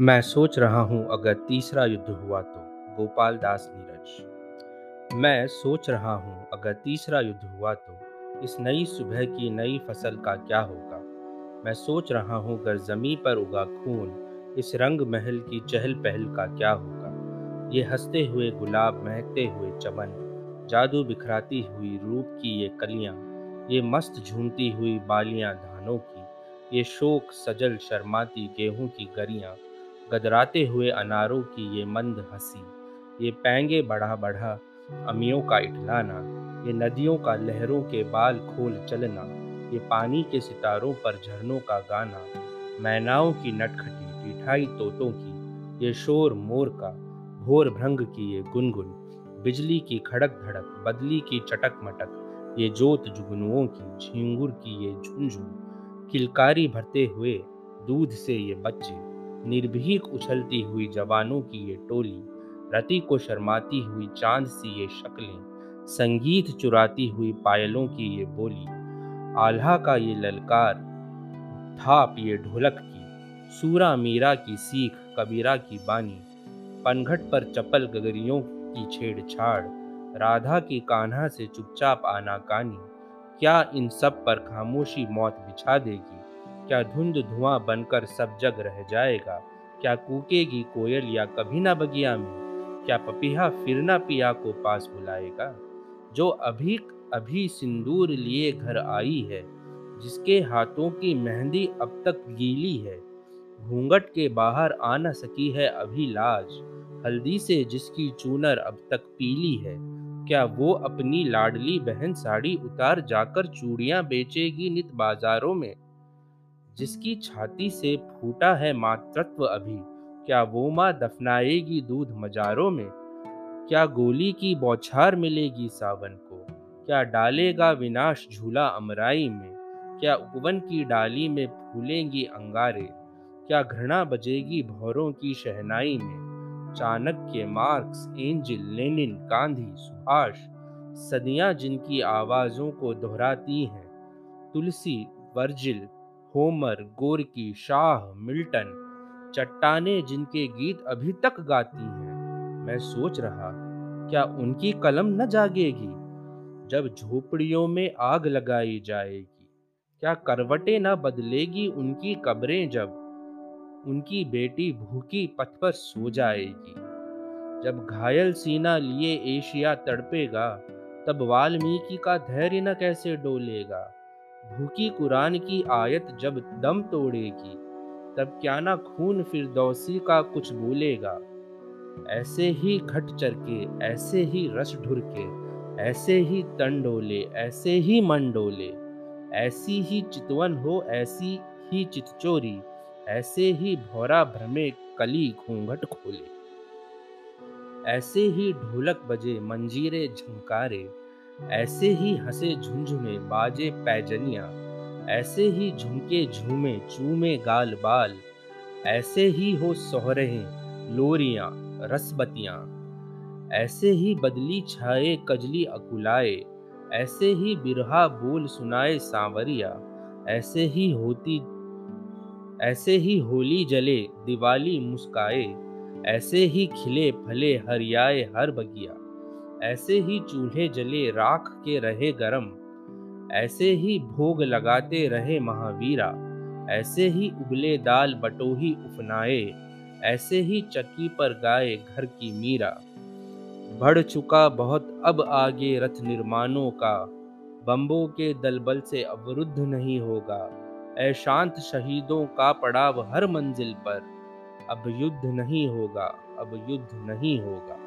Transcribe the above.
मैं सोच रहा हूँ अगर तीसरा युद्ध हुआ तो गोपाल दास नीरज। मैं सोच रहा हूँ अगर तीसरा युद्ध हुआ तो इस नई सुबह की नई फ़सल का क्या होगा? मैं सोच रहा हूँ अगर जमी पर उगा खून, इस रंग महल की चहल पहल का क्या होगा? ये हँसते हुए गुलाब महकते हुए चमन, जादू बिखराती हुई रूप की ये कलियाँ, ये मस्त झूमती हुई बालियाँ धानों की, ये शोक सजल शर्माती गेहूँ की गरियाँ गदराते हुए अनारों की ये मंद हँसी, ये पैंगे बढ़ा बढ़ा, अमियों का इठलाना, ये नदियों का लहरों के बाल खोल चलना, ये पानी के सितारों पर झरनों का गाना, मैनाओं की नटखटी टिठाई तोतों की, ये शोर मोर का, भोर भ्रंग की ये गुनगुन, बिजली की खड़क धड़क, बदली की चटक मटक, ये जोत जुगनुओं की, झींगुर की ये झुंझुन, किलकारी भरते हुए दूध से ये बच्चे निर्भीक उछलती हुई जवानों की ये टोली, रति को शर्माती हुई चाँद सी ये शक्लें, संगीत चुराती हुई पायलों की ये बोली, आल्हा का ये ललकार, थाप ये ढोलक की, सूरा मीरा की सीख, कबीरा की बानी, पनघट पर चपल गगरियों की छेड़छाड़, राधा की कान्हा से चुपचाप आना कानी क्या इन सब पर खामोशी मौत बिछा देगी? क्या धुंध धुआँ बनकर सब जग रह जाएगा? क्या कूकेगी कोयल या कभी ना बगिया में? क्या पपीहा फिर ना पिया को पास बुलाएगा? जो अभी अभी सिंदूर लिए घर आई है, जिसके हाथों की मेहंदी अब तक गीली है, घूंघट के बाहर आ न सकी है अभी लाज, हल्दी से जिसकी चूनर अब तक पीली है, क्या वो अपनी लाडली बहन साड़ी उतार जाकर चूड़ियाँ बेचेगी नित बाजारों में? जिसकी छाती से फूटा है मातृत्व अभी। क्या वो माँ दफनाएगी दूध मजारों में? क्या गोली की बौछार मिलेगी सावन को? क्या डालेगा विनाश झूला अमराई में? क्या उपवन की डाली में फूलेंगी अंगारे? क्या घृणा बजेगी भौरों की शहनाई में? Chanakya, Marx, Engels, Lenin, Gandhi, Subhash सदियाँ जिनकी आवाजों को दोहराती हैं। तुलसी, वर्जिल होमर, गोरकी, शाह, मिल्टन, चट्टाने जिनके गीत अभी तक गाती हैं। मैं सोच रहा, क्या उनकी कलम न जागेगी? जब झोपड़ियों में आग लगाई जाएगी, क्या करवटें न बदलेगी उनकी कब्रें जब उनकी बेटी भूखी पथ पर सो जाएगी? जब घायल सीना लिए एशिया तड़पेगा, तब वाल्मीकि का धैर्य न कैसे डोलेगा? भूखी कुरान की आयत जब दम तोड़ेगी, तब क्या ना खून फिर दौसी का कुछ बोलेगा। ऐसे ही घट चरके, ऐसे ही रस ढुरके, ऐसे ही तन डोले, ऐसे ही मन डोले, ऐसी ही चितवन हो, ऐसी ही चितचोरी ऐसे ही भौरा भ्रमे कली घूंघट खोले। ऐसे ही ढोलक बजे, मंजीरे झंकारे ऐसे ही हंसे झुंझुने बाजे पैजनिया, ऐसे ही झुमके झूमे चूमे गाल बाल, ऐसे ही हो सोहरहे लोरियाँ, रसबतियाँ, ऐसे ही बदली छाए कजली अकुलाए, ऐसे ही बिरहा बोल सुनाए सांवरिया, ऐसे ही होती, ऐसे ही होली जले दिवाली मुस्काए, ऐसे ही खिले फले हरियाए हर बगिया। ऐसे ही चूल्हे जले राख के रहे गरम, ऐसे ही भोग लगाते रहे महावीरा, ऐसे ही उबले दाल बटोही उफनाए ऐसे ही चक्की पर गाए घर की मीरा। बढ़ चुका बहुत अब आगे रथ निर्माणों का बम्बों के दलबल से अवरुद्ध नहीं होगा। ऐ शांत शहीदों का पड़ाव हर मंजिल पर, अब युद्ध नहीं होगा, अब युद्ध नहीं होगा।